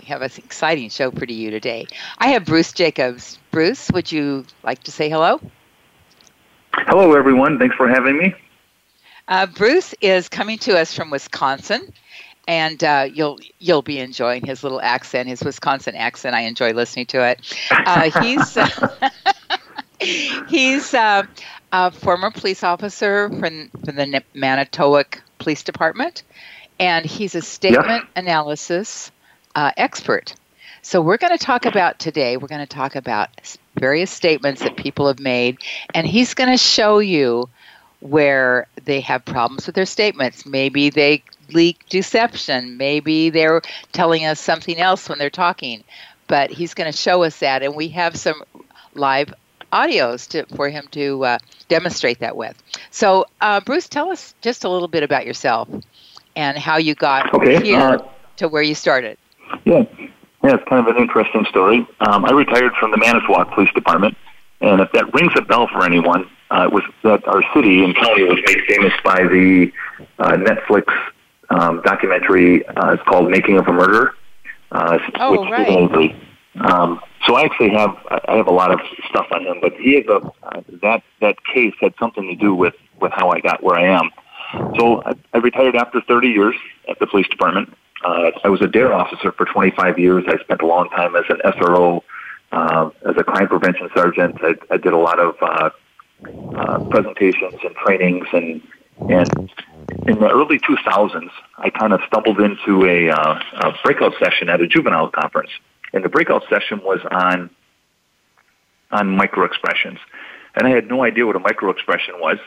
we have an exciting show for you today. I have Bruce Jacobs. Bruce, would you like to say hello? Hello, everyone. Thanks for having me. Uh, Bruce is coming to us from Wisconsin, and uh, you'll you'll be enjoying his little accent, his Wisconsin accent. I enjoy listening to it. Uh, he's he's uh, a former police officer from, from the Manitowoc Police Department, and he's a statement analysis uh, expert. So we're going to talk about today. We're going to talk about various statements that people have made, and he's going to show you where they have problems with their statements. Maybe they leak deception. Maybe they're telling us something else when they're talking. But he's going to show us that, and we have some live audios to, for him to uh, demonstrate that with. So, uh, Bruce, tell us just a little bit about yourself and how you got okay, here uh, to where you started. Yeah, yeah, it's kind of an interesting story. Um, I retired from the Manitowoc Police Department, and if that rings a bell for anyone, uh, it was that our city and county was made famous by the uh, Netflix um, documentary. Uh, it's called "Making of a Murderer." Uh, oh, with right. Um, so I actually have I have a lot of stuff on him, but he has a uh, that that case had something to do with with how I got where I am. So I, I retired after 30 years at the police department. Uh, I was a DARE officer for 25 years. I spent a long time as an SRO, uh, as a crime prevention sergeant. I, I did a lot of uh, uh, presentations and trainings, and and in the early 2000s, I kind of stumbled into a, uh, a breakout session at a juvenile conference, and the breakout session was on on microexpressions, and I had no idea what a microexpression was.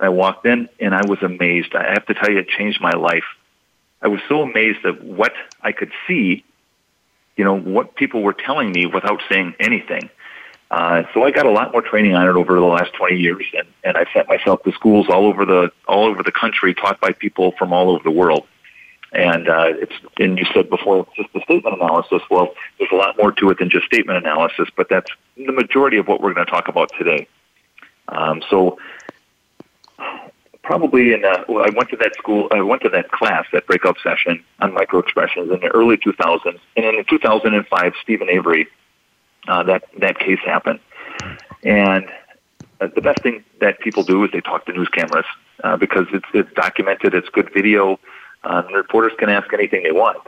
I walked in, and I was amazed. I have to tell you, it changed my life. I was so amazed at what I could see, you know, what people were telling me without saying anything. Uh, so I got a lot more training on it over the last 20 years, and, and I sent myself to schools all over the all over the country, taught by people from all over the world. And uh, it's and you said before just the statement analysis. Well, there's a lot more to it than just statement analysis, but that's the majority of what we're going to talk about today. Um, so probably in uh, well, I went to that school, I went to that class, that breakout session on microexpressions in the early 2000s, and in 2005, Steven Avery, uh, that that case happened, and uh, the best thing that people do is they talk to news cameras uh, because it's it's documented, it's good video, uh, and reporters can ask anything they want.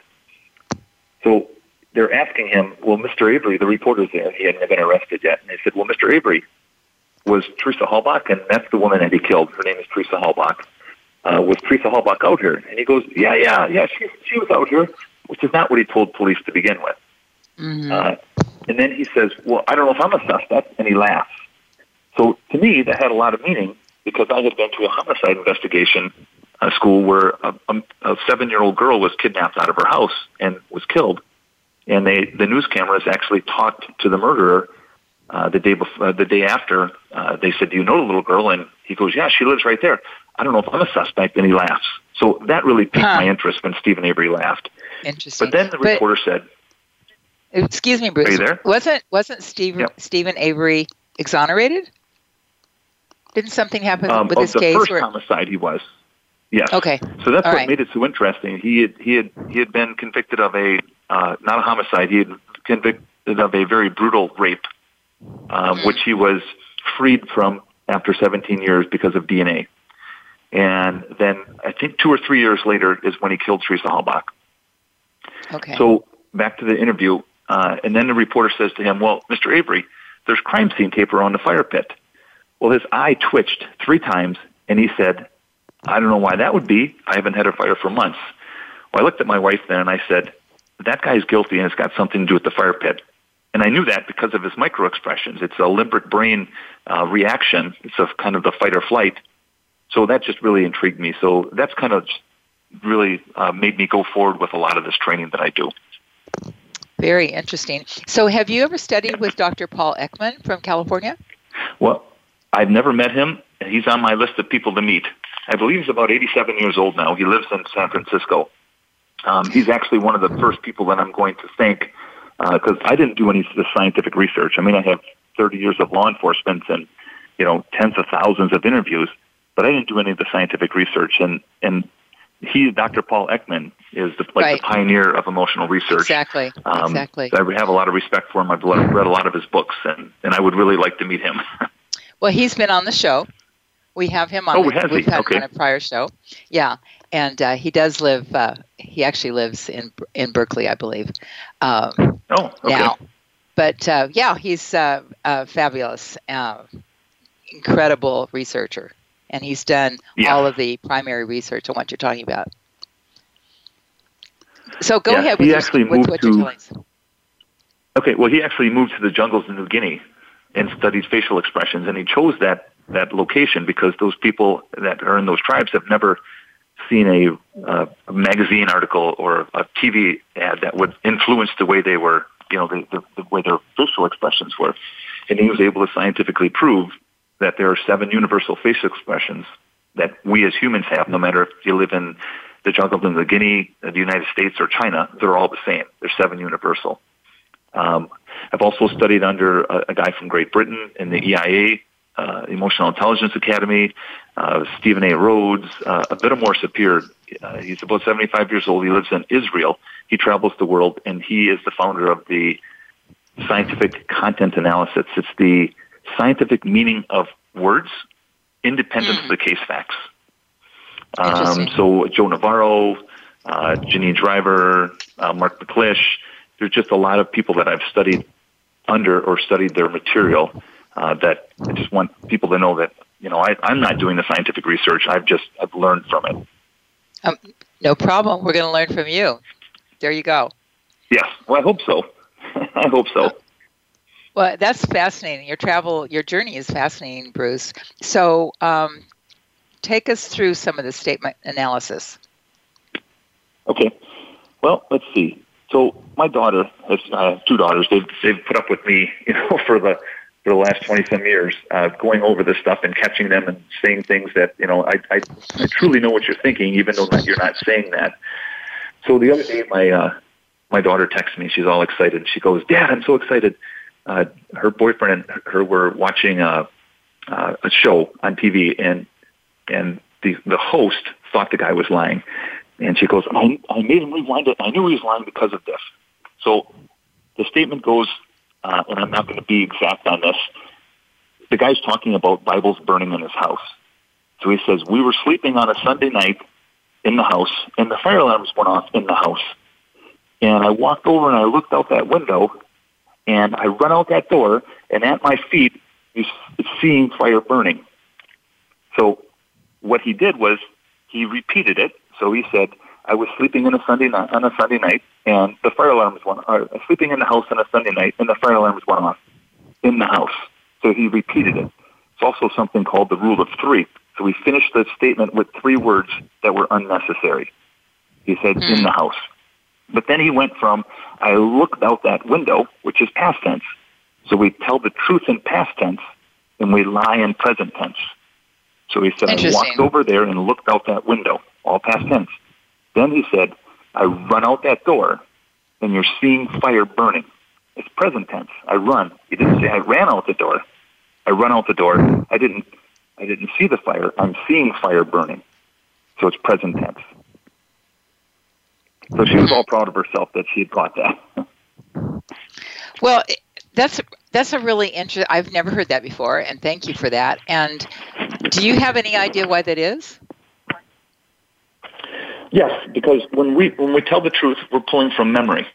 So they're asking him, well, Mr. Avery, the reporter's there, he hadn't been arrested yet, and they said, well, Mr. Avery, was Teresa Halbach, and that's the woman that he killed. Her name is Teresa Halbach. Uh, was Teresa Halbach out here? And he goes, yeah, yeah, yeah, she, she was out here, which is not what he told police to begin with. Mm-hmm. Uh, and then he says, well, I don't know if I'm a suspect, and he laughs. So to me, that had a lot of meaning because I had been to a homicide investigation uh, school where a, a, a seven-year-old girl was kidnapped out of her house and was killed. And they, the news cameras actually talked to the murderer uh, the day before, uh, the day after, uh, they said, "Do you know the little girl?" And he goes, "Yeah, she lives right there." I don't know if I'm a suspect, and he laughs. So that really piqued Huh. my interest when Steven Avery laughed. Interesting. But then the But- reporter said, excuse me, Bruce. Are you there? Wasn't wasn't Steven Yep. Steven Avery exonerated? Didn't something happen um, with "Of his the case? first Where, homicide, he was." Yes. okay. So that's All what right. made it so interesting. He had he had he had been convicted of a uh, not a homicide. He had convicted of a very brutal rape, uh, Mhm. which he was freed from after 17 years because of DNA. And then I think two or three years later is when he killed Teresa Halbach. Okay. So back to the interview, uh, and then the reporter says to him, "Well, Mr. Avery, there's crime scene tape around the fire pit." Well, his eye twitched three times, and he said, "I don't know why that would be. I haven't had a fire for months." Well, I looked at my wife then, and I said, "That guy's guilty, and it's got something to do with the fire pit." And I knew that because of his micro expressions. It's a limbic brain uh, reaction. It's a kind of the fight or flight. So that just really intrigued me. So that's kind of really uh, made me go forward with a lot of this training that I do. Very interesting. So, have you ever studied with Dr. Paul Ekman from California? Well, I've never met him. He's on my list of people to meet. I believe he's about 87 years old now. He lives in San Francisco. Um, he's actually one of the first people that I'm going to thank because uh, I didn't do any of the scientific research. I mean, I have 30 years of law enforcement and you know tens of thousands of interviews, but I didn't do any of the scientific research. And and he, Dr. Paul Ekman, is the, like right. the pioneer of emotional research. Exactly. Um, exactly. I have a lot of respect for him. I've read a lot of his books, and and I would really like to meet him. well, he's been on the show. We have him on. Oh, the, has he? had okay. on a prior show. Yeah, and uh, he does live. Uh, he actually lives in in Berkeley, I believe. Um, oh, okay. Now, but uh, yeah, he's uh, uh, fabulous, uh, incredible researcher, and he's done yeah. all of the primary research on what you're talking about. So go yeah, ahead with, he your, actually with moved what to, you're telling. Okay, well, he actually moved to the jungles of New Guinea and studied facial expressions, and he chose that that location because those people that are in those tribes have never seen a, uh, a magazine article or a TV ad that would influence the way they were, you know, the, the, the way their facial expressions were. And he was able to scientifically prove that there are seven universal facial expressions that we as humans have, no matter if you live in the jungle of New Guinea, the United States, or China, they're all the same. They're seven universal. Um, I've also studied under a, a guy from Great Britain in the EIA, uh, Emotional Intelligence Academy, uh, Stephen A. Rhodes, uh, Avinoam Sapir. Uh, he's about 75 years old. He lives in Israel. He travels the world, and he is the founder of the scientific content analysis. It's the scientific meaning of words independent mm. of the case facts. Um, so Joe Navarro, uh, Janine Driver, uh, Mark McClish, there's just a lot of people that I've studied under or studied their material uh, that I just want people to know that you know I, I'm not doing the scientific research. I've just I've learned from it. Um, no problem. We're going to learn from you. There you go. Yes. Well, I hope so. I hope so. Well, that's fascinating. Your travel, your journey is fascinating, Bruce. So, um, take us through some of the statement analysis. Okay. Well, let's see. So my daughter has uh, two daughters. They've they've put up with me, you know, for the for the last twenty some years, uh, going over this stuff and catching them and saying things that you know I, I I truly know what you're thinking, even though you're not saying that. So the other day, my uh, my daughter texts me. She's all excited. She goes, "Dad, I'm so excited." Uh, her boyfriend and her were watching a, uh, a show on TV, and and the the host thought the guy was lying, and she goes, I, I made him rewind it. I knew he was lying because of this. So the statement goes, uh, and I'm not going to be exact on this. The guy's talking about Bibles burning in his house. So he says, we were sleeping on a Sunday night in the house, and the fire alarms went off in the house. And I walked over and I looked out that window, and I run out that door, and at my feet is seeing fire burning. So what he did was he repeated it. So he said, I was sleeping in a Sunday night, on a Sunday night, and the fire alarms went. Uh, sleeping in the house on a Sunday night, and the fire alarms went off in the house. So he repeated it. It's also something called the rule of three. So he finished the statement with three words that were unnecessary. He said, "In the house." But then he went from, "I looked out that window," which is past tense. So we tell the truth in past tense, and we lie in present tense. So he said, I walked over there and looked out that window, all past tense. Then he said, I run out that door and you're seeing fire burning. It's present tense. I run. He didn't say I ran out the door. I run out the door. I didn't I didn't see the fire. I'm seeing fire burning. So it's present tense. So she was all proud of herself that she had caught that. Well, that's that's a really interesting. I've never heard that before, and thank you for that. And do you have any idea why that is? Yes, because when we when we tell the truth, we're pulling from memory.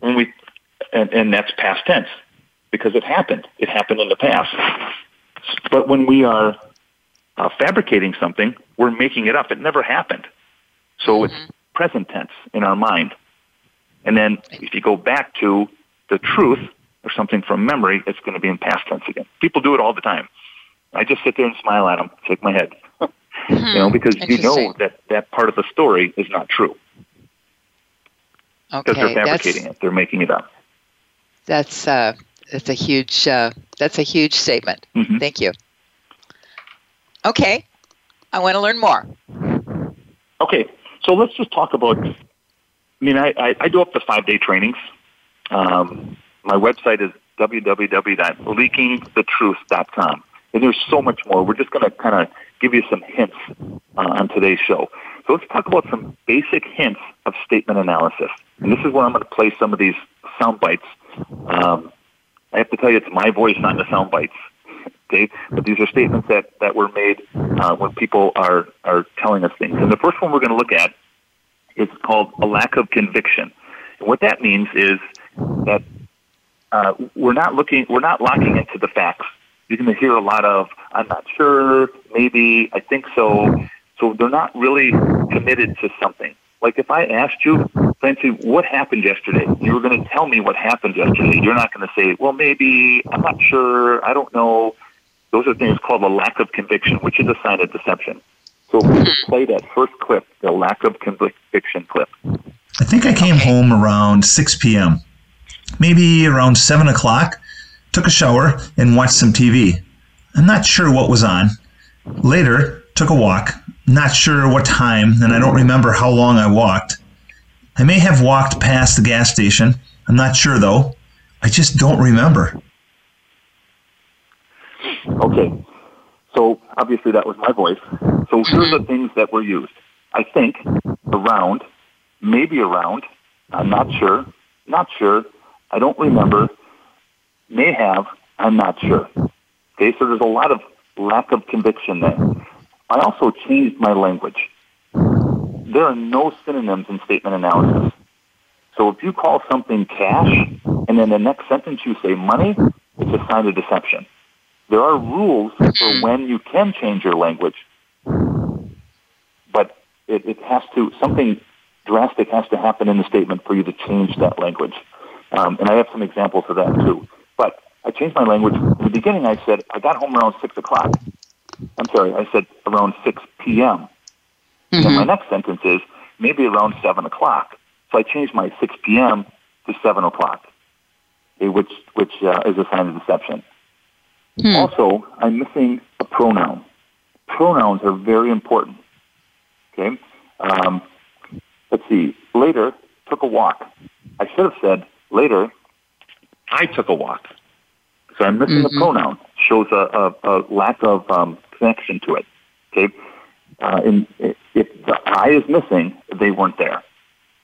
When we and, and that's past tense because it happened. It happened in the past. But when we are uh, fabricating something, we're making it up. It never happened. So mm-hmm. it's present tense in our mind. And then if you go back to the truth or something from memory, it's going to be in past tense again. People do it all the time. I just sit there and smile at them, shake my head, mm-hmm. you know, because you know that that part of the story is not true. Because they're fabricating that's it. They're making it up. that's uh, that's a huge uh, that's a huge statement. Mhm. Thank you. Okay, I want to learn more. Okay, so let's just talk about. I mean, I, I, I do up to five day trainings. Um, my website is www.leakingthetruth.com. And there's so much more. We're just going to kind of give you some hints uh, on today's show. So let's talk about some basic hints of statement analysis. And this is where I'm going to play some of these sound bites. Um, I have to tell you, it's my voice, not the sound bites. Okay, but these are statements that, that were made uh, when people are, are telling us things. And the first one we're going to look at is called a lack of conviction. And what that means is that uh, we're not looking, we're not locking into the facts. You're going to hear a lot of, I'm not sure, maybe, I think so. So they're not really committed to something. Like if I asked you, Francie, what happened yesterday? You were going to tell me what happened yesterday. You're not going to say, well, maybe, I'm not sure, I don't know. Those are things called a lack of conviction, which is a sign of deception. So we could hmm. play that first clip, the lack of conviction clip. I think I came home around 6 p.m., maybe around 7 o'clock, took a shower, and watched some TV. I'm not sure what was on. Later, took a walk, not sure what time, and I don't remember how long I walked. I may have walked past the gas station. I'm not sure though. I just don't remember. Okay. So obviously that was my voice. So here are the things that were used. I think, around, maybe around, I'm not sure, not sure, I don't remember, may have, I'm not sure. Okay, so there's a lot of lack of conviction there. I also changed my language. There are no synonyms in statement analysis. So if you call something cash and then the next sentence you say money, it's a sign of deception. There are rules for when you can change your language, but it, it has to, something drastic has to happen in the statement for you to change that language. Um, and I have some examples of that too. I changed my language. In the beginning, I said, I got home around 6 o'clock. I'm sorry, I said around 6 p.m. And my next sentence is maybe around 7 o'clock. So I changed my 6 p.m. to 7 o'clock, which, which uh, is a sign of deception. Also, I'm missing a pronoun. Pronouns are very important. Okay? Um, let's see. Later, took a walk. I should have said later, I took a walk. So I'm missing a pronoun. Shows a, a, a lack of um, connection to it. Okay? Uh, if the I is missing, they weren't there.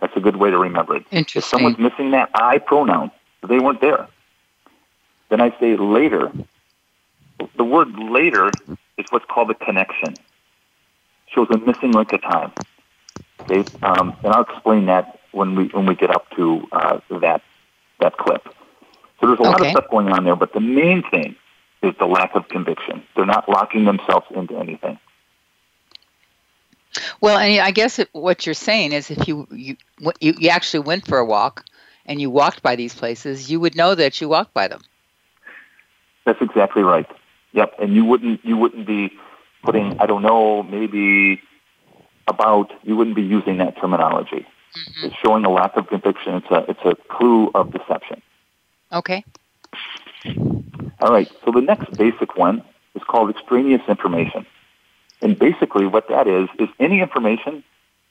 That's a good way to remember it. If Interesting. someone's missing that I pronoun, they weren't there. Then I say later. The word later is what's called a connection. Shows a missing link of time. Okay, um, and I'll explain that when we when we get up to uh, that that clip. So there's a lot of stuff going on there, but the main thing is the lack of conviction. They're not locking themselves into anything. Well, and I guess what you're saying is if you, you you you actually went for a walk and you walked by these places, you would know that you walked by them. That's exactly right. Yep, and you wouldn't you wouldn't be putting I don't know maybe about you wouldn't be using that terminology. Mm-hmm. It's showing a lack of conviction. It's a it's a clue of deception. Okay. All right. So the next basic one is called extraneous information, and basically what that is is any information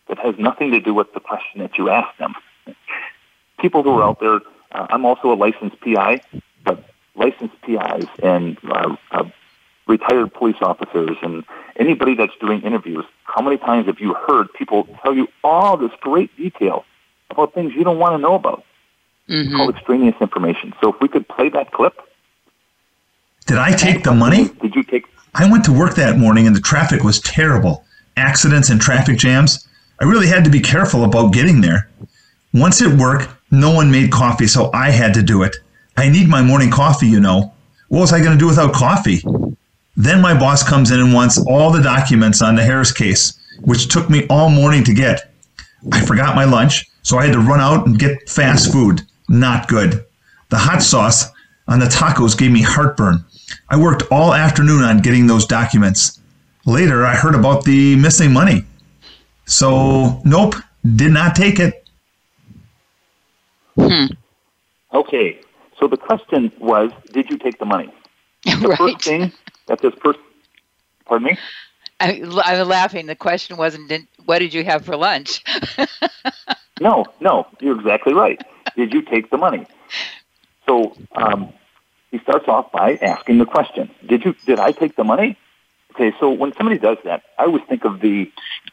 that has nothing to do with the question that you asked them. People who are out there. Uh, I'm also a licensed PI, but licensed PIs and uh, uh, retired police officers and anybody that's doing interviews, how many times have you heard people tell you all this great detail about things you don't want to know about? It's hmm called extraneous information. So if we could play that clip. Did I take the money? Did you take? I went to work that morning and the traffic was terrible. Accidents and traffic jams. I really had to be careful about getting there. Once at work, no one made coffee, so I had to do it. I need my morning coffee, you know. What was I going to do without coffee? Then my boss comes in and wants all the documents on the Harris case, which took me all morning to get. I forgot my lunch, so I had to run out and get fast food. Not good. The hot sauce on the tacos gave me heartburn. I worked all afternoon on getting those documents. Later, I heard about the missing money. So, nope, did not take it. Hmm. Okay, so the question was, did you take the money? The right. first thing that this person, pardon me? I, I'm laughing. The question wasn't, did, what did you have for lunch? No, no, you're exactly right. Did you take the money? So um, he starts off by asking the question: Did you? Did I take the money? Okay, so when somebody does that, I always think of the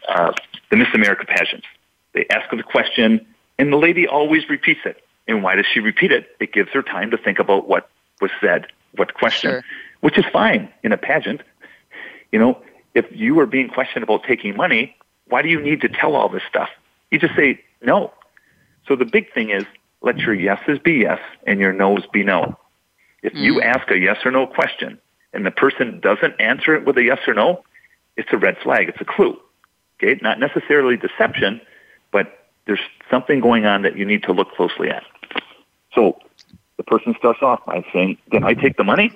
uh, the Miss America pageant. They ask the question, and the lady always repeats it. And why does she repeat it? It gives her time to think about what was said, what question, Sure. which is fine in a pageant. You know, if you are being questioned about taking money, why do you need to tell all this stuff? You just say no. So the big thing is let your yeses be yes and your nos be no. If you mm. ask a yes or no question and the person doesn't answer it with a yes or no, it's a red flag. It's a clue. Okay, not necessarily deception, but there's something going on that you need to look closely at. So the person starts off by saying, "Did I take the money?"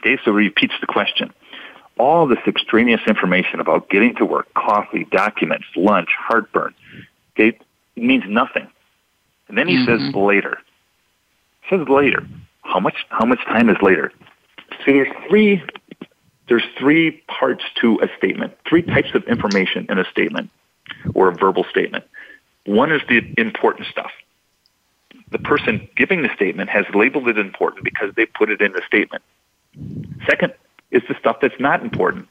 Okay, so repeats the question. All this extraneous information about getting to work, coffee, documents, lunch, heartburn, okay, it means nothing. And then he says mm-hmm. later. He says later. How much? How much time is later? See, there's three. There's three parts to a statement. Three types of information in a statement or a verbal statement. One is the important stuff. The person giving the statement has labeled it important because they put it in the statement. Second is the stuff that's not important,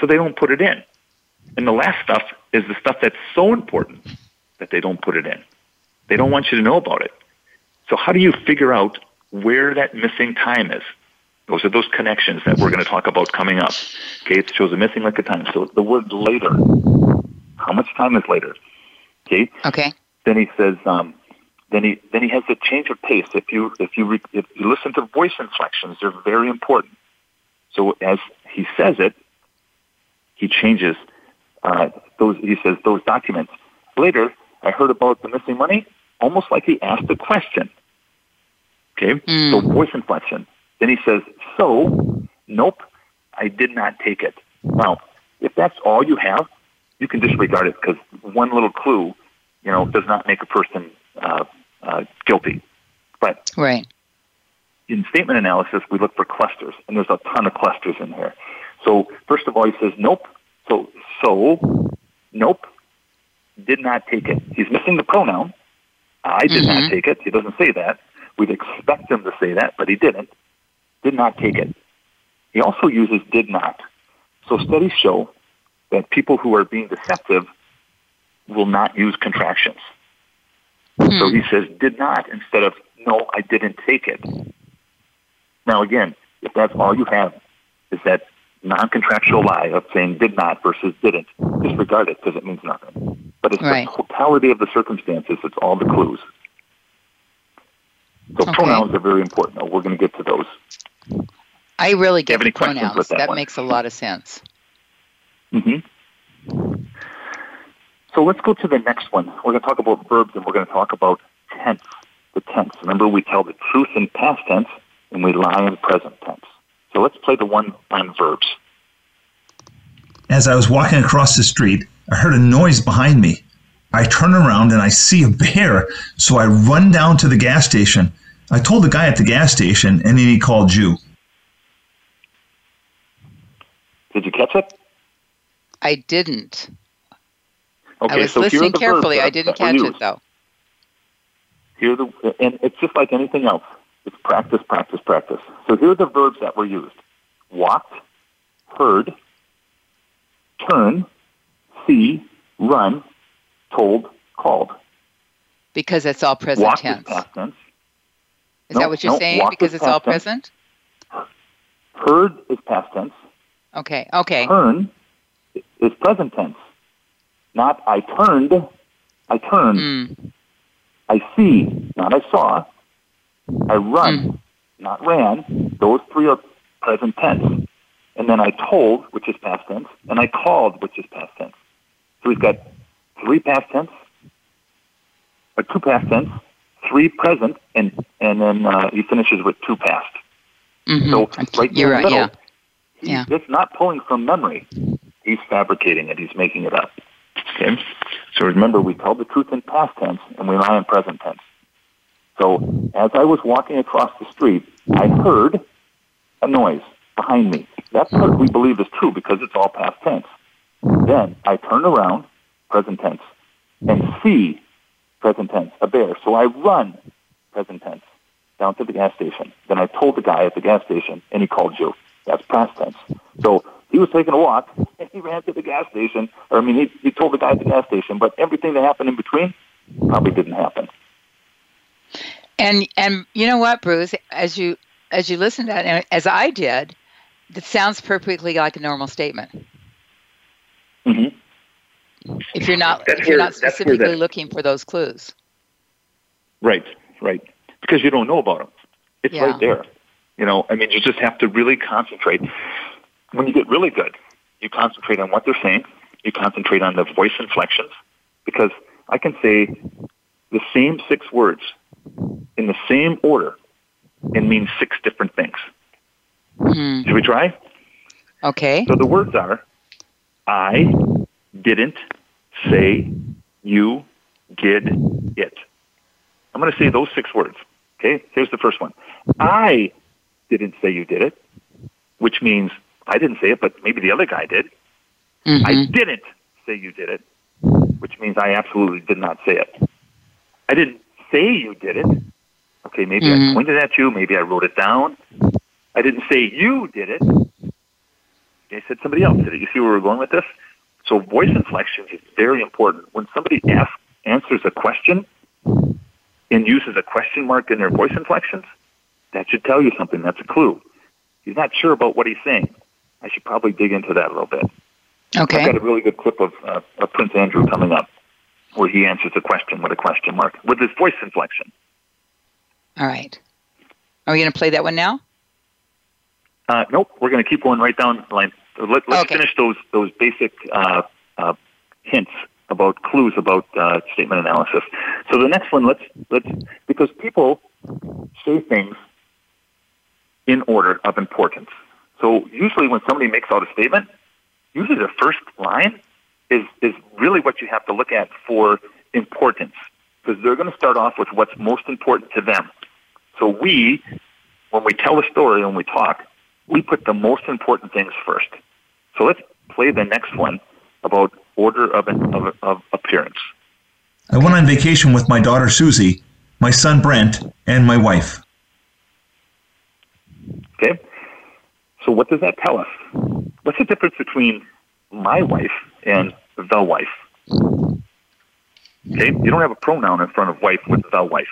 so they don't put it in. And the last stuff is the stuff that's so important that they don't put it in. They don't want you to know about it. So how do you figure out where that missing time is? Those are those connections that we're going to talk about coming up. Okay, it shows a missing link of time. So the word later. How much time is later? Okay. Okay. Then he says. Um, then he then he has the change of pace. If you if you re, if you listen to voice inflections, they're very important. So as he says it, he changes uh, those. He says those documents. Later, I heard about the missing money, almost like he asked a question. Okay, so voice inflection. Then he says, "So, nope, I did not take it." Now, if that's all you have, you can disregard it because one little clue, you know, does not make a person uh, uh, guilty. But Right. in statement analysis, we look for clusters, and there's a ton of clusters in here. So first of all, he says nope. So so nope, did not take it. He's missing the pronoun. I did not mm-hmm. take it. He doesn't say that. We'd expect him to say that, but he didn't. Did not take it. He also uses did not. So studies show that people who are being deceptive will not use contractions. So hmm. he says did not instead of no, I didn't take it. Now again, if that's all you have is that non-contractual lie of saying did not versus didn't, disregard it because it means nothing. But it's Right. the totality of the circumstances. It's all the clues. So Okay. pronouns are very important. We're going to get to those. I really get have the pronouns. with that That makes a lot of sense. hmm So let's go to the next one. We're going to talk about verbs and we're going to talk about tense, the tense. Remember, we tell the truth in past tense and we lie in present tense. So let's play the one on verbs. As I was walking across the street, I heard a noise behind me. I turn around and I see a bear, so I run down to the gas station. I told the guy at the gas station, and then he called you. Did you catch it? I didn't. Okay, I was so here are listening the carefully. verbs I that- didn't that were catch it though. Here the, and it's just like anything else. It's practice, practice, practice. So here are the verbs that were used. Walked, heard, turn, see, run, told, called. Because it's all present tense. is past tense. Is No, that what you're no, saying? Because it's all past tense. present? Heard is past tense. Okay. Okay. Turn is present tense. Not I turned, I turned. Mm. I see, not I saw. I run, Mm. not ran. Those three are present tense. And then I told, which is past tense, and I called, which is past tense. So we've got three past tense, or two past tense, three present, and and then uh, he finishes with two past. Mhm. So right there in right. the Yeah. middle, he's Yeah. just not pulling from memory. He's fabricating it. He's making it up. Okay. So remember, we tell the truth in past tense and we lie in present tense. So as I was walking across the street, I heard a noise behind me. That part we believe is true because it's all past tense. Then I turn around, present tense, and see present tense, a bear. So I run, present tense, down to the gas station. Then I told the guy at the gas station, and he called you. That's past tense. So he was taking a walk, and he ran to the gas station. Or I mean, he, he told the guy at the gas station, but everything that happened in between probably didn't happen. And and you know what, Bruce? As you as you listen to that, and as I did, that sounds perfectly like a normal statement. Mm-hmm. If you're not That's if you're where- not specifically looking for those clues. Right, right. Because you don't know about them. It's Yeah. right there. You know, I mean, you just have to really concentrate. When you get really good, you concentrate on what they're saying. You concentrate on the voice inflections. Because I can say the same six words in the same order and mean six different things. Hmm. Should we try? Okay. So the words are I didn't say you did it. I'm going to say those six words. Okay, here's the first one. I didn't say you did it, which means I didn't say it, but maybe the other guy did. Mhm. I didn't say you did it, which means I absolutely did not say it. I didn't say you did it. Okay, maybe Mhm. I pointed at you, maybe I wrote it down. I didn't say you did it. I said somebody else did it. You see where we're going with this? So voice inflections is very important. When somebody asks, answers a question and uses a question mark in their voice inflections, that should tell you something. That's a clue. He's not sure about what he's saying. I should probably dig into that a little bit. Okay. I've got a really good clip of, uh, of Prince Andrew coming up where he answers a question with a question mark with his voice inflection. All right. Are we going to play that one now? Uh, nope, we're going to keep going right down the line. Let, let's Okay. finish those those basic uh, uh, hints about clues about uh, statement analysis. So the next one, let's let's because people say things in order of importance. So usually when somebody makes out a statement, usually the first line is is really what you have to look at for importance because they're going to start off with what's most important to them. So we, when we tell a story and we talk, we put the most important things first. So let's play the next one about order of, of, of appearance. I went on vacation with my daughter Susie, my son Brent, and my wife. Okay? So what does that tell us? What's the difference between my wife and the wife? Okay? You don't have a pronoun in front of wife with the wife.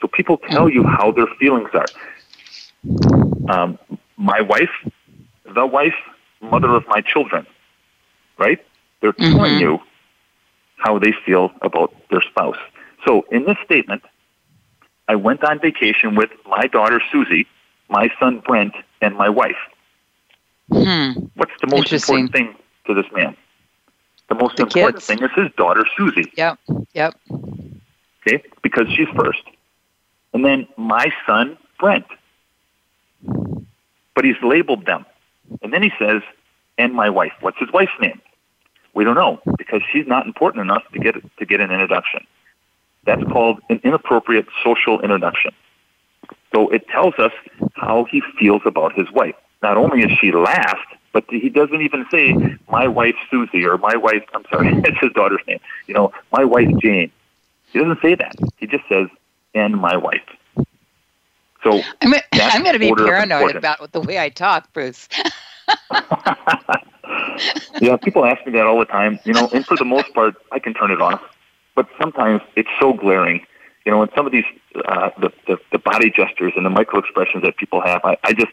So people tell you how their feelings are. Um, my wife, the wife, mother of my children, right? They're telling Mhm. you how they feel about their spouse. So in this statement, I went on vacation with my daughter Susie, my son Brent, and my wife. Hmm. What's the most important thing to this man? The most The important kids. thing is his daughter Susie, Yep. Yep. okay? Because she's first. And then my son Brent. But he's labeled them. And then he says, and my wife. What's his wife's name? We don't know because she's not important enough to get to get an introduction. That's called an inappropriate social introduction. So it tells us how he feels about his wife. Not only is she last, but he doesn't even say my wife Susie or my wife. I'm sorry, it's his daughter's name. You know, my wife Jane. He doesn't say that. He just says and my wife. So I'm, That's I'm going to be paranoid about the way I talk, Bruce. yeah, people ask me that all the time, you know, and for the most part, I can turn it off. But sometimes it's so glaring, you know, and some of these, uh, the, the, the body gestures and the micro expressions that people have, I, I just,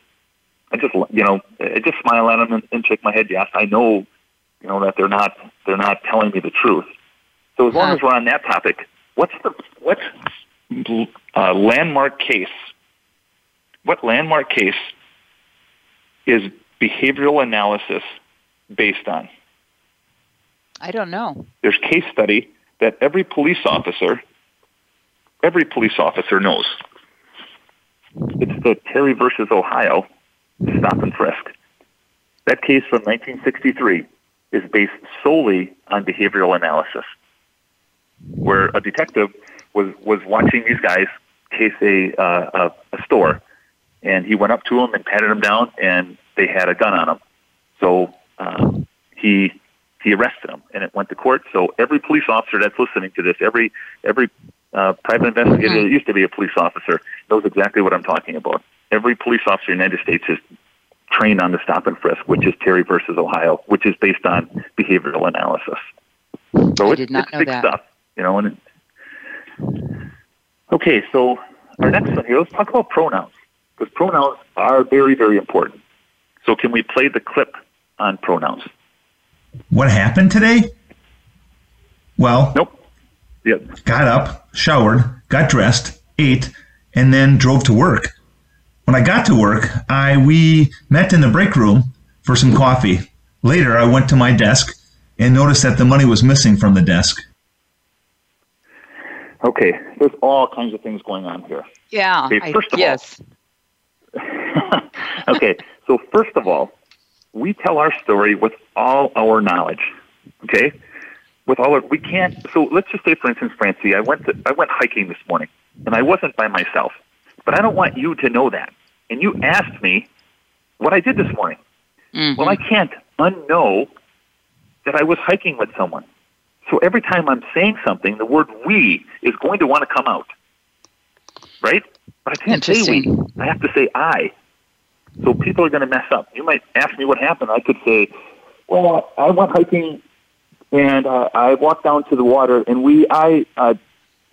I just, you know, I just smile at them and, and shake my head. Yes, I know, you know, that they're not, they're not telling me the truth. So as long Huh. as we're on that topic, what's the, what uh, landmark case, what landmark case is behavioral analysis based on? I don't know. There's a case study that every police officer, every police officer knows. It's the Terry versus Ohio stop and frisk. That case from 1963 is based solely on behavioral analysis, where a detective was, was watching these guys case a, uh, a, a store, and he went up to him and patted him down, and they had a gun on him. So um, he he arrested him, and it went to court. So every police officer that's listening to this, every every uh, private investigator that used to be a police officer knows exactly what I'm talking about. Every police officer in the United States is trained on the stop and frisk, which is Terry versus Ohio, which is based on behavioral analysis. So I it, did not it's know big that. stuff, you know. And it, okay, so our next one here, let's talk about pronouns because pronouns are very, very important. So can we play the clip on pronouns? What happened today? Well, nope. Yep. Got up, showered, got dressed, ate, and then drove to work. When I got to work, I we met in the break room for some coffee. Later, I went to my desk and noticed that the money was missing from the desk. Okay, there's all kinds of things going on here. Yeah. Okay, first I, of yes. all. okay, so first of all, we tell our story with all our knowledge. Okay, with all our we can't. So let's just say, for instance, Francie, I went to, I went hiking this morning, and I wasn't by myself. But I don't want you to know that. And you asked me what I did this morning. Mm-hmm. Well, I can't unknow that I was hiking with someone. So every time I'm saying something, the word we is going to want to come out. Right? But I can't say we. I have to say I. So people are going to mess up. You might ask me what happened. I could say, well, I went hiking and uh, I walked down to the water and we, I uh,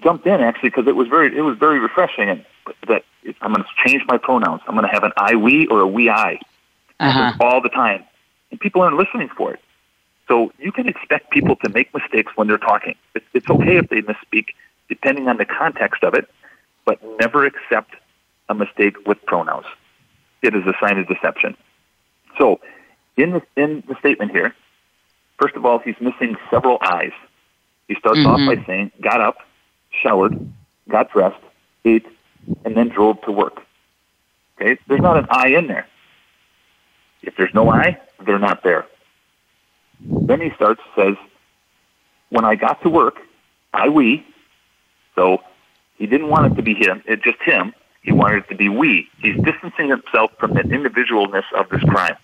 jumped in actually because it was very, it was very refreshing. And that I'm going to change my pronouns. I'm going to have an I we or a we I uh-huh. all the time, and people aren't listening for it. So you can expect people to make mistakes when they're talking. It's, it's okay if they misspeak, depending on the context of it, but never accept a mistake with pronouns. It is a sign of deception. So, in the, in the statement here, first of all, he's missing several eyes. He starts mm-hmm. off by saying, got up, showered, got dressed, ate, and then drove to work. Okay? There's not an I in there. If there's no I, they're not there. Then he starts, says, when I got to work, I we. So he didn't want it to be him, it just him. He wanted it to be we. He's distancing himself from the individualness of this crime.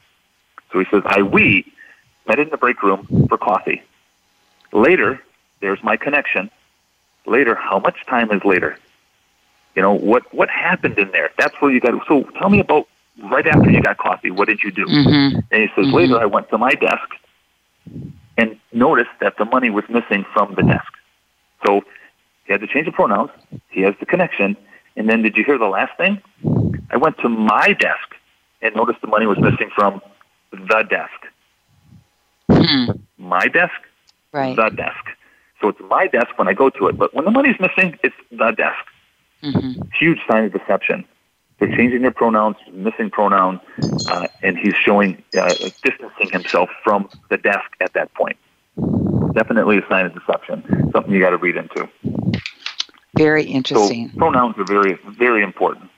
So he says, I we met in the break room for coffee. Later, there's my connection. Later, how much time is later? You know, what, what happened in there? That's where you got so tell me about right after you got coffee, what did you do? Mm-hmm. And he says, mm-hmm. later I went to my desk and noticed that the money was missing from the desk. So he had to change the pronouns. He has the connection. And then did you hear the last thing? I went to my desk and noticed the money was missing from the desk. Mm-hmm. My desk, right. the desk. So it's my desk when I go to it, but when the money's missing, it's the desk. Mm-hmm. Huge sign of deception. They're changing their pronouns, missing pronoun, uh, and he's showing uh, distancing himself from the desk at that point. Definitely a sign of deception. Something you got to read into. Very interesting. So pronouns are very, very important.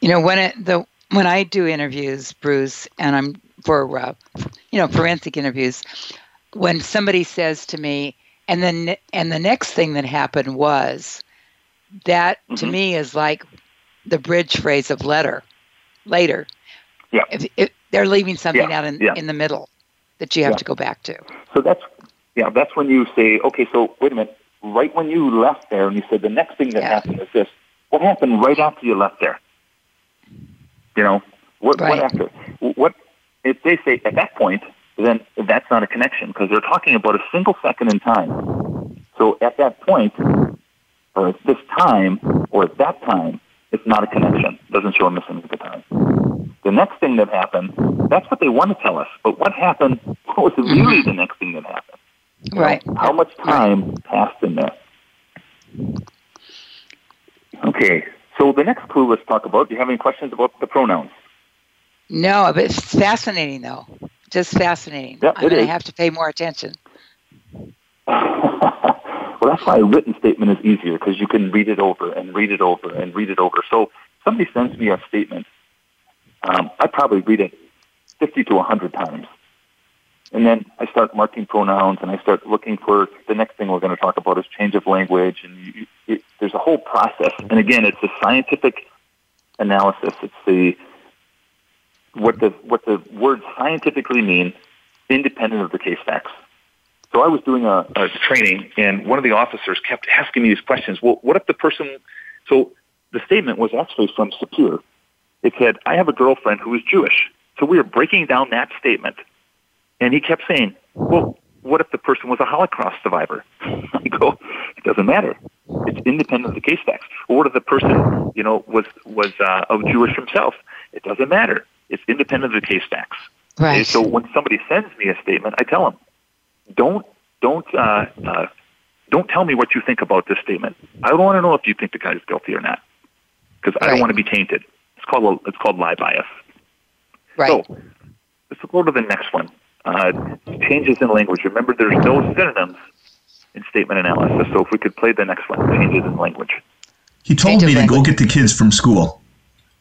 You know, when it the when I do interviews, Bruce, and I'm for uh, you know forensic interviews, when somebody says to me, and then and the next thing that happened was that mm-hmm. to me is like the bridge phrase of letter later. Yeah. If, if they're leaving something yeah. out in, yeah. in the middle that you have yeah. to go back to. So that's yeah, that's when you say, okay, so wait a minute, right when you left there and you said the next thing that Yeah. happened is this. What happened right after you left there? You know, what Right. what after? What if they say at that point, then that's not a connection because they're talking about a single second in time. So at that point, or at this time, or at that time, it's not a connection. It doesn't show a missing at the time. The next thing that happened, that's what they want to tell us. But what happened? What was really mm-hmm. the next thing that happened? You know, Right. How much time passed in there? Okay. So the next clue let's talk about. Do you have any questions about the pronouns? No, but it's fascinating though. Just fascinating. Yeah, I'm it going to have to pay more attention. well, that's why a written statement is easier because you can read it over and read it over and read it over. So somebody sends me a statement. Um, I probably read it 50 to 100 times. And then I start marking pronouns and I start looking for the next thing we're going to talk about is change of language. And you, it, there's a whole process. And again, it's a scientific analysis. It's the what the what the words scientifically mean, independent of the case facts. So I was doing a, a training, and one of the officers kept asking me these questions. Well, what if the person? So the statement was actually from Sapir. It said, "I have a girlfriend who is Jewish." So we were breaking down that statement, and he kept saying, "Well, what if the person was a Holocaust survivor?" I go, "It doesn't matter. It's independent of the case facts." Or what if the person, you know, was was uh, of Jewish himself? It doesn't matter. It's independent of the case facts. Right. Okay, so when somebody sends me a statement, I tell them, "Don't don't uh, uh, don't tell me what you think about this statement. I don't want to know if you think the guy's guilty or not, because I don't want to be tainted. It's called it's called lie bias." Right. So let's go to the next one. Uh, changes in language. Remember, there's no synonyms in statement analysis. So if we could play the next one, changes in language. He told Change me to go get the kids from school.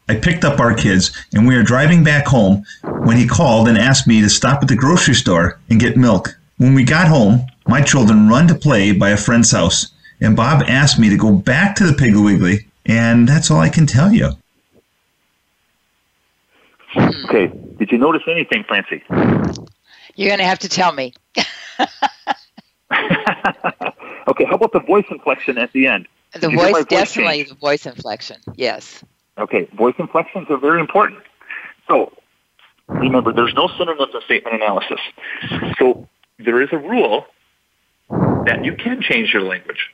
I picked up our kids, and we were driving back home when he called and asked me to stop at the grocery store and get milk. When we got home, my children run to play by a friend's house, and Bob asked me to go back to the Piggly Wiggly, and that's all I can tell you. Okay. Did you notice anything, Francie? You're going to have to tell me. okay. How about the voice inflection at the end? The Did you hear my voice, voice definitely change? the voice inflection. Yes. Okay, voice inflections are very important. So, remember, there's no synonyms in statement analysis. So, there is a rule that you can change your language,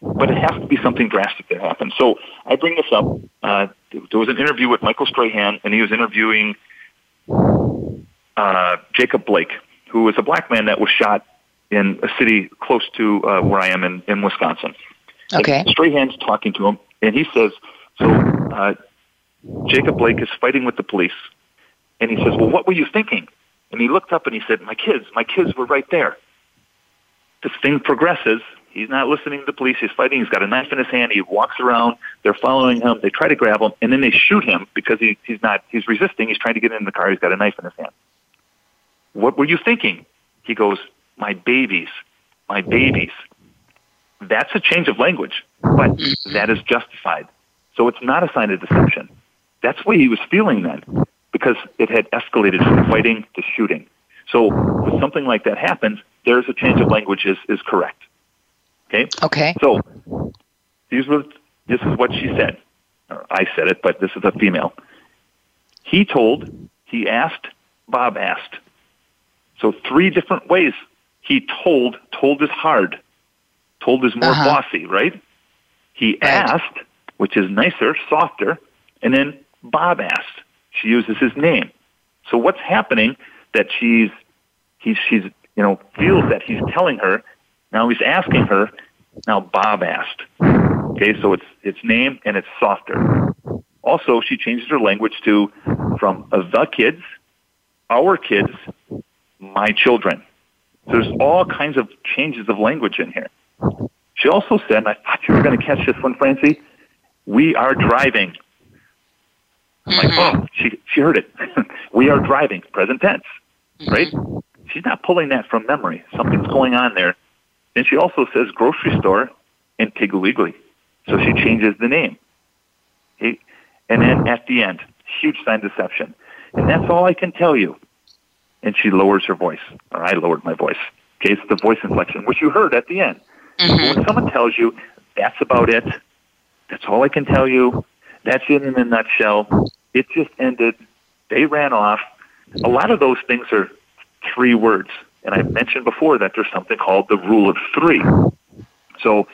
but it has to be something drastic that happens. So, I bring this up. Uh, there was an interview with Michael Strahan, and he was interviewing uh, Jacob Blake, who was a black man that was shot in a city close to uh, where I am in, in Wisconsin. Okay. And Strahan's talking to him, and he says, "So uh, Jacob Blake is fighting with the police," and he says, "Well, what were you thinking?" And he looked up and he said, "My kids, my kids were right there." This thing progresses. He's not listening to the police. He's fighting. He's got a knife in his hand. He walks around. They're following him. They try to grab him, and then they shoot him because he, he's not. He's resisting. He's trying to get in the car. He's got a knife in his hand. What were you thinking? He goes, "My babies, my mm. babies." That's a change of language, but that is justified. So it's not a sign of deception. That's what he was feeling then, because it had escalated from fighting to shooting. So when something like that happens, there's a change of language is, is correct. Okay? Okay. So these were, this is what she said. Or I said it, but this is a female. He told, he asked, Bob asked. So three different ways. He told, told is hard. Told is more Uh-huh. bossy, right? He Right. asked, which is nicer, softer, and then Bob asked. She uses his name. So what's happening that she's he's she's you know feels that he's telling her now he's asking her now Bob asked. Okay, so it's it's name and it's softer. Also, she changes her language to from the kids, our kids, my children. There's all kinds of changes of language in here. She also said, and I thought you were going to catch this one, Francie. We are driving. I'm like, mm-hmm. oh, she she heard it. we are driving, present tense, mm-hmm. right? She's not pulling that from memory. Something's going on there. And she also says grocery store and Piggly So she changes the name. Okay? And then at the end, huge sign deception. And that's all I can tell you. And she lowers her voice, or I lowered my voice. Okay, it's the voice inflection, which you heard at the end. But when someone tells you that's about it, that's all I can tell you, that's it in a nutshell, it just ended, they ran off. A lot of those things are three words. And I mentioned before that there's something called the rule of three. So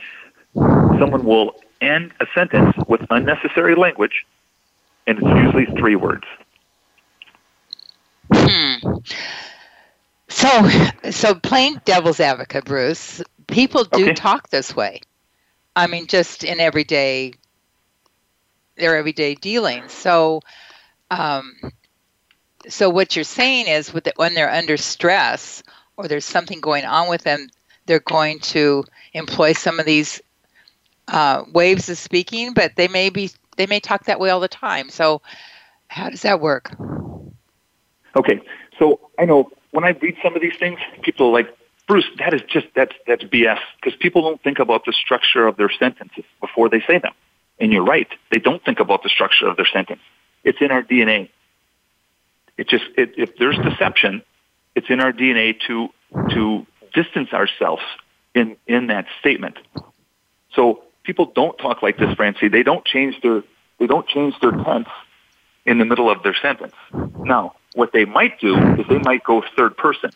someone will end a sentence with unnecessary language, and it's usually three words. Hmm. So, so plain devil's advocate, Bruce. People do Okay. talk this way. I mean, just in everyday, their everyday dealings. So, um, so what you're saying is, with the, when they're under stress or there's something going on with them, they're going to employ some of these uh, waves of speaking, but they may be they may talk that way all the time. So, how does that work? Okay, so I know when I read some of these things, people are like, Bruce, that is just that's that's BS because people don't think about the structure of their sentences before they say them. And you're right, they don't think about the structure of their sentence. It's in our DNA. It just it, if there's deception, it's in our DNA to to distance ourselves in in that statement. So people don't talk like this, Francie. They don't change their they don't change their tense in the middle of their sentence. Now, what they might do is they might go third person.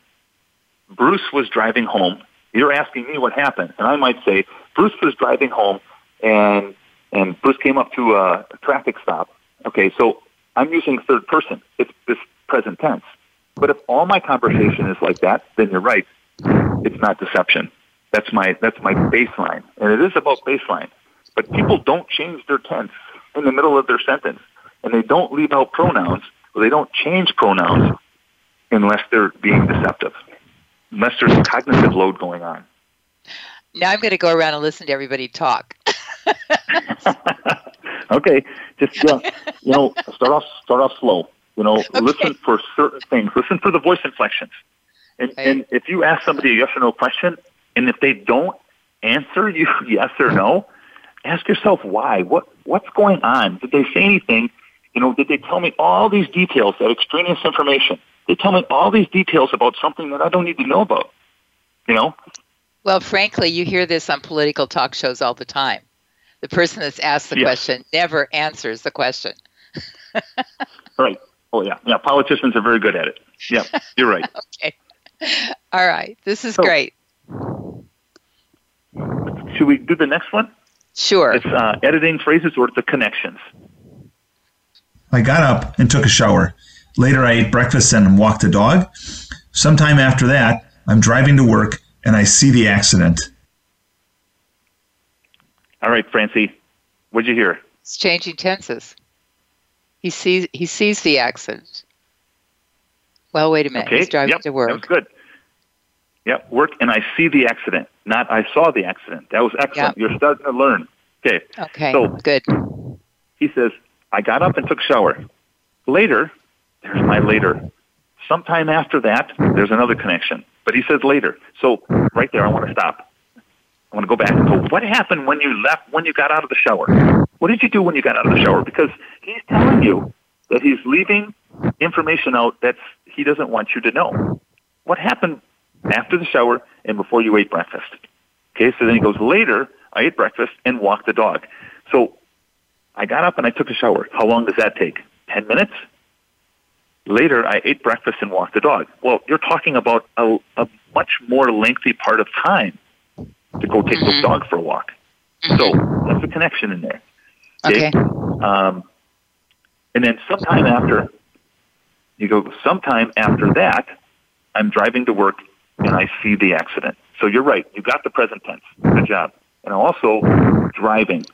Bruce was driving home. You're asking me what happened, and I might say Bruce was driving home, and and Bruce came up to a, traffic stop. Okay, so I'm using third person. It's this present tense. But if all my conversation is like that, then you're right. It's not deception. That's my that's my baseline, and it is about baseline. But people don't change their tense in the middle of their sentence, and they don't leave out pronouns, or they don't change pronouns unless they're being deceptive, unless there's a cognitive load going on. Now I'm going to go around and listen to everybody talk. okay, just uh, you know, start off start off slow. You know, okay. listen for certain things. Listen for the voice inflections. And, right. and if you ask somebody a yes or no question, and if they don't answer you yes or no, ask yourself why. What what's going on? Did they say anything? You know, did they tell me all these details, that extraneous information? They tell me all these details about something that I don't need to know about. You know? Well, frankly, you hear this on political talk shows all the time. The person that's asked the yes. question never answers the question. right. Oh yeah. Yeah, politicians are very good at it. Yeah, you're right. okay. All right. This is so, great. Should we do the next one? Sure. It's uh, editing phrases or the connections. I got up and took a shower. Later, I ate breakfast and walked the dog. Sometime after that, I'm driving to work and I see the accident. All right, Francie, what'd you hear? It's changing tenses. He sees he sees the accident. Well, wait a minute. Okay. He's driving yep. to work. That was good. Yep, work, and I see the accident, not I saw the accident. That was excellent. Yep. You're starting to learn. Okay. Okay. So good. He says, I got up and took shower. Later, there's my later. Sometime after that, there's another connection. But he says later. So right there, I want to stop. I want to go back. So what happened when you left, when you got out of the shower? What did you do when you got out of the shower? Because he's telling you that he's leaving information out that he doesn't want you to know. What happened after the shower and before you ate breakfast. Okay, so then he goes, later, I ate breakfast and walked the dog. So I got up and I took a shower. How long does that take? 10 minutes? Later, I ate breakfast and walked the dog. Well, you're talking about a, a much more lengthy part of time to go take mm-hmm. the dog for a walk. Mm-hmm. So that's a connection in there. Okay. okay. Um, and then sometime after, you go, sometime after that, I'm driving to work and I see the accident. So you're right. You got the present tense. Good job. And also driving.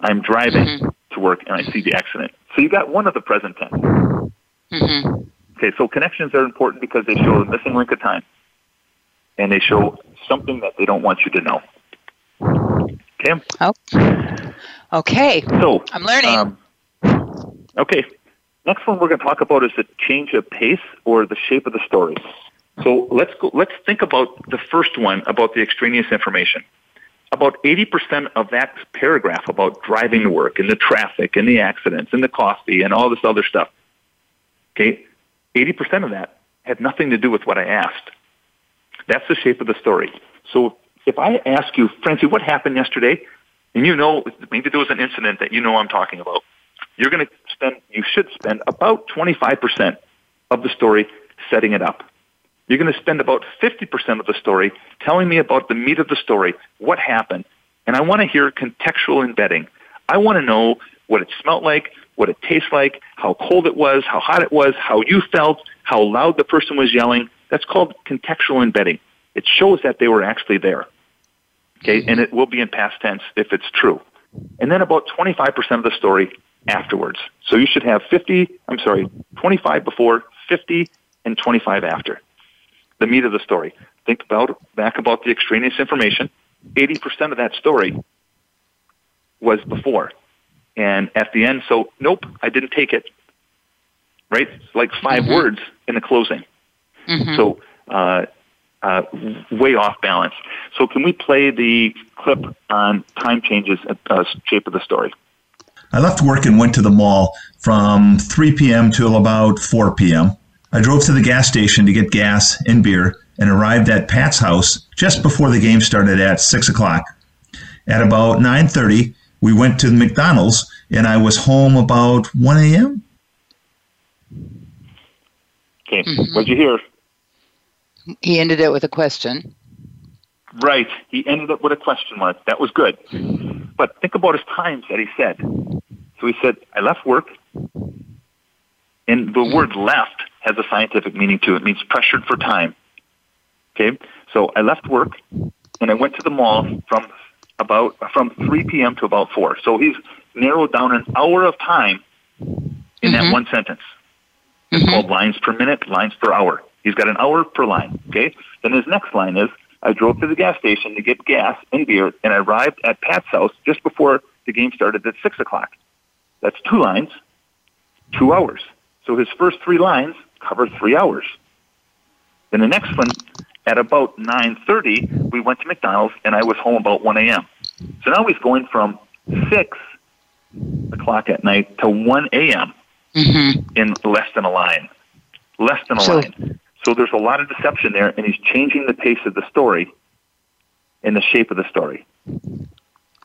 I'm driving mm-hmm. to work and I see the accident. So you got one of the present tense. Mm-hmm. Okay, so connections are important because they show a missing link of time. And they show something that they don't want you to know. Okay? Oh. Okay. So I'm learning. Um, okay. Next one we're going to talk about is the change of pace or the shape of the story. So let's go, let's think about the first one about the extraneous information. About 80% of that paragraph about driving to work and the traffic and the accidents and the coffee and all this other stuff. Okay, 80% of that had nothing to do with what I asked. That's the shape of the story. So if I ask you, Francie, what happened yesterday? And you know, maybe there was an incident that you know I'm talking about. You're going to spend, you should spend about 25% of the story setting it up. You're going to spend about 50% of the story telling me about the meat of the story, what happened, and I want to hear contextual embedding. I want to know what it smelled like, what it tastes like, how cold it was, how hot it was, how you felt, how loud the person was yelling. That's called contextual embedding. It shows that they were actually there. Okay, and it will be in past tense if it's true. And then about 25% of the story afterwards. So you should have 50, I'm sorry, 25 before, 50, and 25 after the meat of the story. Think about back about the extraneous information. 80% of that story was before. And at the end, so nope, I didn't take it. Right? It's like 5 mm-hmm. words in the closing. Mm-hmm. So, uh, uh, way off balance. So, can we play the clip on time changes at uh, shape of the story? I left work and went to the mall from 3 p.m. till about 4 p.m. I drove to the gas station to get gas and beer and arrived at Pat's house just before the game started at 6 o'clock. At about 9.30, we went to the McDonald's and I was home about 1 a.m. Okay, mm-hmm. what'd you hear? He ended it with a question. Right. He ended up with a question mark. That was good. But think about his times that he said. So he said, I left work. And the word left has a scientific meaning to it. It means pressured for time. Okay? So I left work and I went to the mall from about from 3 p.m. to about 4. So he's narrowed down an hour of time in mm-hmm. that one sentence. It's mm-hmm. called lines per minute, lines per hour. He's got an hour per line. Okay? Then his next line is I drove to the gas station to get gas and beer, and I arrived at Pat's house just before the game started at 6 o'clock. That's two lines, two hours. So his first three lines cover three hours. Then the next one, at about 9.30, we went to McDonald's, and I was home about 1 a.m. So now he's going from 6 o'clock at night to 1 a.m. Mm-hmm. in less than a line. Less than a so, line. So there's a lot of deception there, and he's changing the pace of the story and the shape of the story.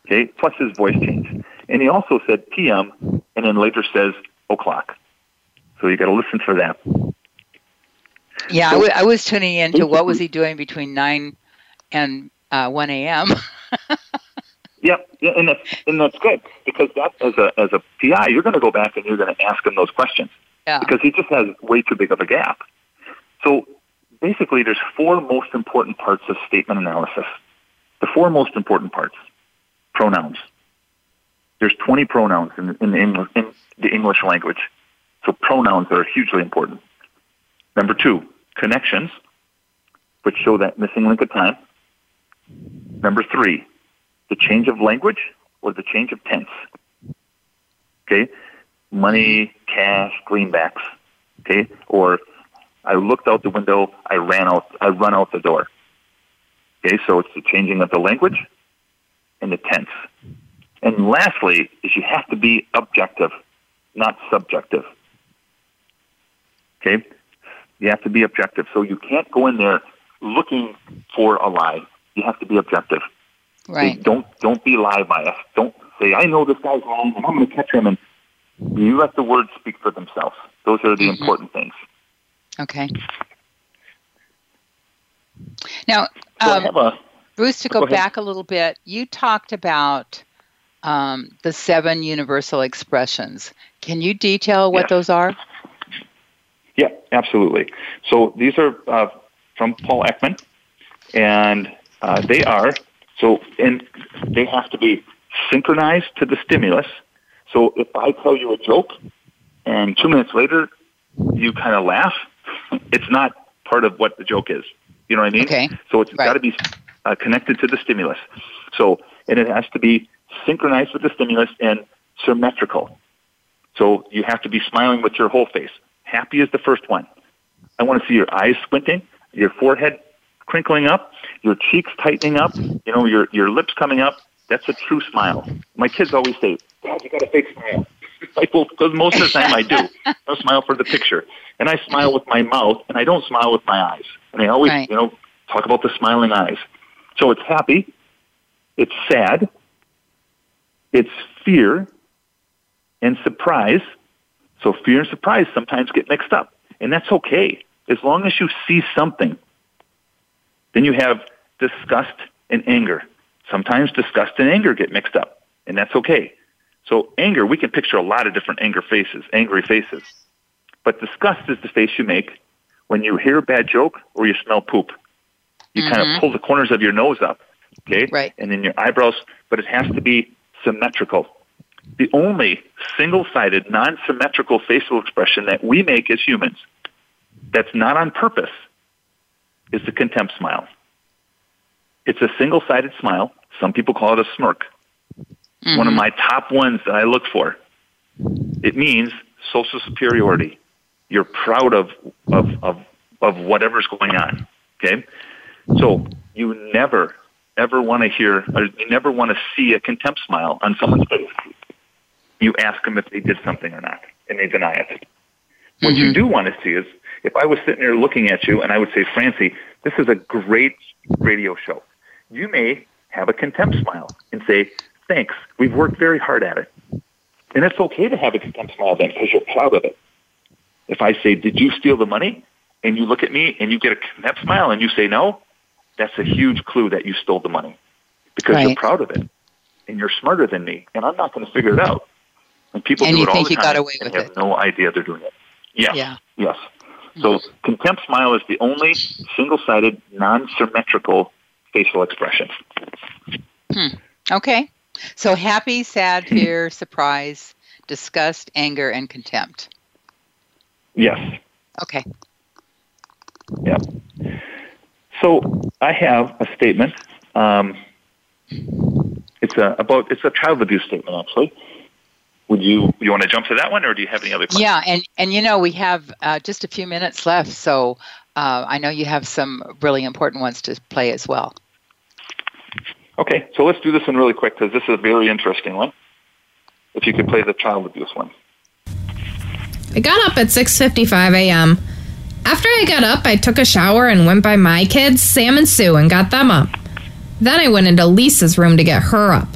Okay, plus his voice changed. And he also said PM, and then later says o'clock. So you got to listen for that. Yeah, so, I, w- I was tuning into what was he doing between 9 and uh, 1 a.m. Yeah, and that's and that's good because that as a as a PI, you're going to go back and you're going to ask him those questions yeah. because he just has way too big of a gap. So basically, there's four most important parts of statement analysis. The four most important parts: pronouns. There's 20 pronouns in, in, the, English, in the English language, so pronouns are hugely important. Number two, connections, which show that missing link of time. Number three, the change of language or the change of tense. Okay, money, cash, greenbacks. Okay, or I looked out the window, I ran out, I run out the door. Okay, so it's the changing of the language and the tense. And lastly, is you have to be objective, not subjective. Okay, you have to be objective. So you can't go in there looking for a lie. You have to be objective. Right. don't don't be lie biased. Don't say I know this guy's wrong and I'm going to catch him. And you let the words speak for themselves. Those are the mm-hmm. important things. Okay. Now, um, a, Bruce, to go, go back a little bit, you talked about um, the seven universal expressions. Can you detail what those are? Yeah, absolutely. So these are uh, from Paul Ekman, and uh, they are so, and they have to be synchronized to the stimulus. So if I tell you a joke, and two minutes later you kind of laugh, it's not part of what the joke is. You know what I mean? Okay. So it's right. got to be uh, connected to the stimulus. So, and it has to be synchronized with the stimulus and symmetrical. So you have to be smiling with your whole face. Happy is the first one. I want to see your eyes squinting, your forehead crinkling up, your cheeks tightening up, you know, your your lips coming up. That's a true smile. My kids always say, "Dad, you got a fake smile." like, well, because most of the time I do. I smile for the picture, and I smile with my mouth, and I don't smile with my eyes. And I always, right. you know, talk about the smiling eyes. So it's happy, it's sad, it's fear, and surprise. So fear and surprise sometimes get mixed up, and that's okay as long as you see something. Then you have disgust and anger. Sometimes disgust and anger get mixed up, and that's okay. So anger, we can picture a lot of different anger faces, angry faces. But disgust is the face you make when you hear a bad joke or you smell poop. You mm-hmm. kind of pull the corners of your nose up, okay? Right. And then your eyebrows, but it has to be symmetrical. The only single-sided, non-symmetrical facial expression that we make as humans that's not on purpose is the contempt smile. It's a single-sided smile. Some people call it a smirk. Mm-hmm. One of my top ones that I look for. It means social superiority. You're proud of, of, of of whatever's going on. Okay? So you never, ever want to hear, or you never want to see a contempt smile on someone's face. You ask them if they did something or not, and they deny it. What mm-hmm. you do want to see is if I was sitting there looking at you and I would say, Francie, this is a great radio show. You may have a contempt smile and say, thanks, we've worked very hard at it. And it's okay to have a contempt smile then because you're proud of it. If I say, did you steal the money? And you look at me and you get a contempt smile and you say no, that's a huge clue that you stole the money because right. you're proud of it and you're smarter than me and I'm not going to figure it out. And people and do it all the time and have it. no idea they're doing it. Yes. Yeah. Yes. So contempt smile is the only single-sided, non-symmetrical facial expression. Hmm. Okay. So happy, sad, fear, surprise, disgust, anger, and contempt. Yes. Okay. Yeah. So I have a statement. Um, it's a about it's a child abuse statement actually. Would you you want to jump to that one, or do you have any other questions? Yeah, and and you know we have uh, just a few minutes left, so uh, I know you have some really important ones to play as well. Okay, so let's do this one really quick because this is a very interesting one. If you could play the child abuse one. I got up at 6:55 a.m. After I got up, I took a shower and went by my kids, Sam and Sue, and got them up. Then I went into Lisa's room to get her up.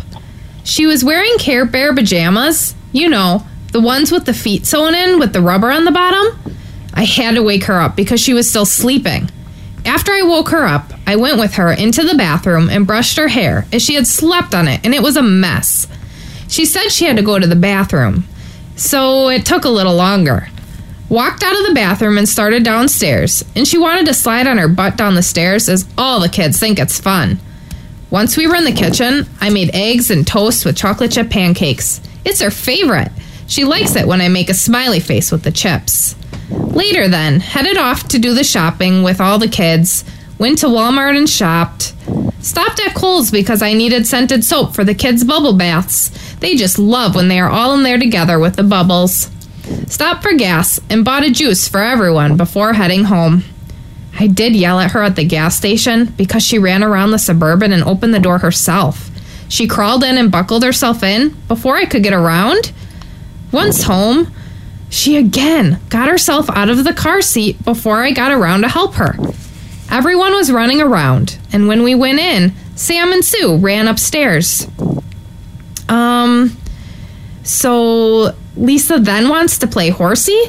She was wearing Care Bear pajamas, you know, the ones with the feet sewn in with the rubber on the bottom. I had to wake her up because she was still sleeping. After I woke her up, I went with her into the bathroom and brushed her hair as she had slept on it and it was a mess. She said she had to go to the bathroom, so it took a little longer. Walked out of the bathroom and started downstairs, and she wanted to slide on her butt down the stairs as all the kids think it's fun. Once we were in the kitchen, I made eggs and toast with chocolate chip pancakes. It's her favorite. She likes it when I make a smiley face with the chips. Later, then, headed off to do the shopping with all the kids, went to Walmart and shopped. Stopped at Kohl's because I needed scented soap for the kids' bubble baths. They just love when they are all in there together with the bubbles. Stopped for gas and bought a juice for everyone before heading home. I did yell at her at the gas station because she ran around the suburban and opened the door herself. She crawled in and buckled herself in before I could get around. Once home, she again got herself out of the car seat before I got around to help her. Everyone was running around, and when we went in, Sam and Sue ran upstairs. Um, so Lisa then wants to play horsey.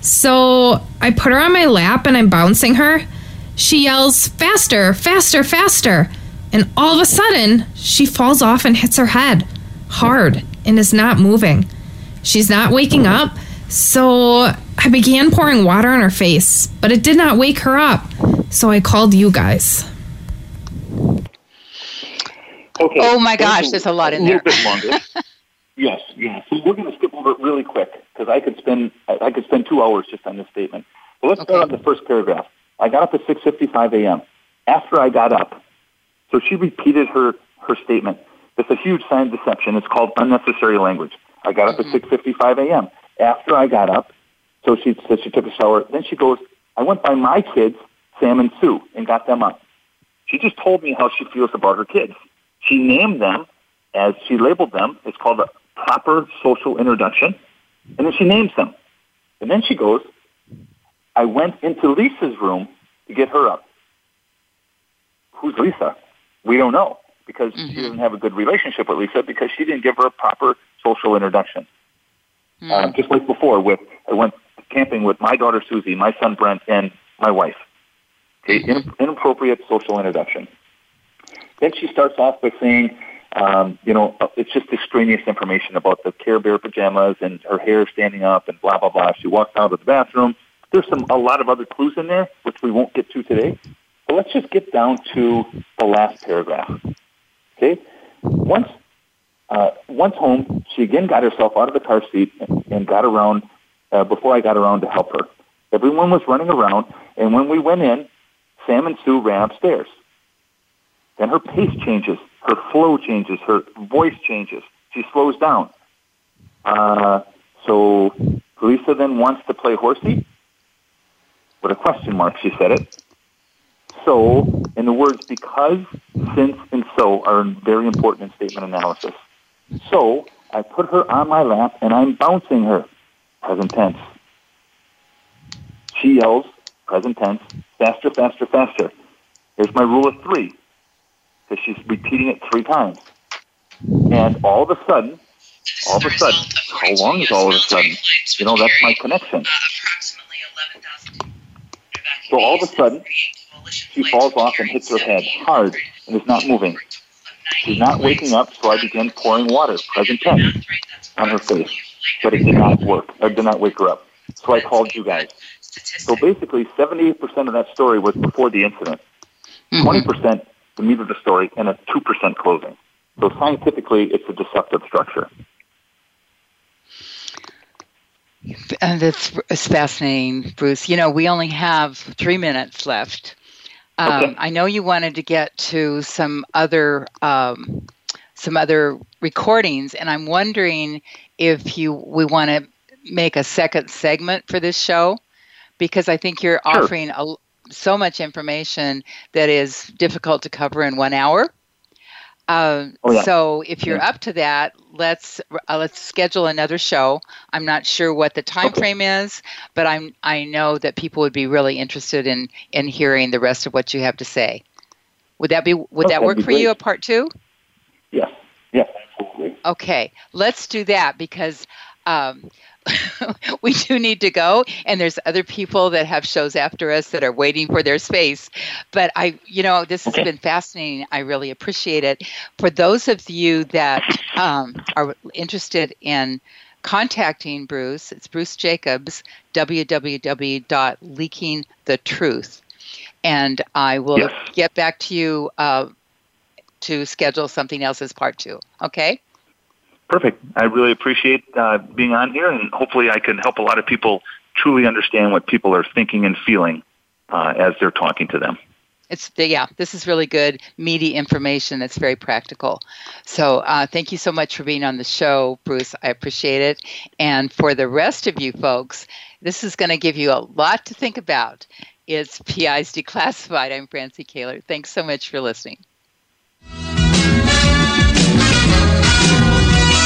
So I put her on my lap and I'm bouncing her. She yells, Faster, faster, faster. And all of a sudden, she falls off and hits her head hard and is not moving. She's not waking up, so I began pouring water on her face, but it did not wake her up. So I called you guys. Okay. Oh my gosh, there's a lot in there. A little bit longer. yes, yes. So we're going to skip over it really quick because I could spend I could spend two hours just on this statement. But let's okay. start on the first paragraph. I got up at 6:55 a.m. After I got up, so she repeated her her statement. It's a huge sign of deception. It's called unnecessary language. I got up mm-hmm. at 6:55 a.m. After I got up, so she said she took a shower. Then she goes, I went by my kids, Sam and Sue, and got them up. She just told me how she feels about her kids. She named them as she labeled them. It's called a proper social introduction. And then she names them. And then she goes, I went into Lisa's room to get her up. Who's Lisa? We don't know because mm-hmm. she doesn't have a good relationship with Lisa because she didn't give her a proper social introduction. Mm-hmm. Um, just like before, with I went camping with my daughter Susie, my son Brent, and my wife. Okay, mm-hmm. inappropriate social introduction. Then she starts off by saying, um, you know, uh, it's just extraneous information about the Care Bear pajamas and her hair standing up and blah blah blah. She walks out of the bathroom. There's some a lot of other clues in there which we won't get to today. But let's just get down to the last paragraph. Okay, once uh, once home, she again got herself out of the car seat and, got around uh, before I got around to help her. Everyone was running around, and when we went in, Sam and Sue ran upstairs. Then her pace changes, her flow changes, her voice changes. She slows down. Uh, so Lisa then wants to play horsey. With a question mark, she said it. So, and the words because, since, and so are very important in statement analysis. So, I put her on my lap and I'm bouncing her. Present tense. She yells, present tense, faster, faster, faster. Here's my rule of three, because she's repeating it three times. And all of a sudden, all of a sudden, how long is all of a sudden? You know, that's my connection. So all of a sudden, she falls off and hits her head hard and is not moving. She's not waking up, so I begin pouring water, present tense, on her face. But it did not work. I did not wake her up. So I called you guys. So basically, 78% of that story was before the incident. Mm-hmm. 20% the meat of the story, and a 2% closing. So scientifically, it's a deceptive structure. And that's fascinating, Bruce. You know, we only have three minutes left. Um, okay. I know you wanted to get to some other um, some other recordings, and I'm wondering if you we want to make a second segment for this show because I think you're sure. offering a, so much information that is difficult to cover in one hour. Um, oh, yeah. So if you're yeah. up to that, let's uh, let's schedule another show. I'm not sure what the time okay. frame is, but I'm I know that people would be really interested in in hearing the rest of what you have to say. Would that be would oh, that work for great. you? A part two? Yes. Yes, absolutely. Okay, let's do that because um, we do need to go and there's other people that have shows after us that are waiting for their space. But i you know this has been fascinating. I really appreciate it. For those of you that um, are interested in contacting bruce it's bruce jacobs www.leakingthetruth and i will yes. get back to you uh, to schedule something else as part two. Okay Perfect. I really appreciate uh, being on here, and hopefully, I can help a lot of people truly understand what people are thinking and feeling uh, as they're talking to them. It's yeah, this is really good, meaty information that's very practical. So, uh, thank you so much for being on the show, Bruce. I appreciate it. And for the rest of you folks, this is going to give you a lot to think about. It's PIs Declassified. I'm Francie Koehler. Thanks so much for listening.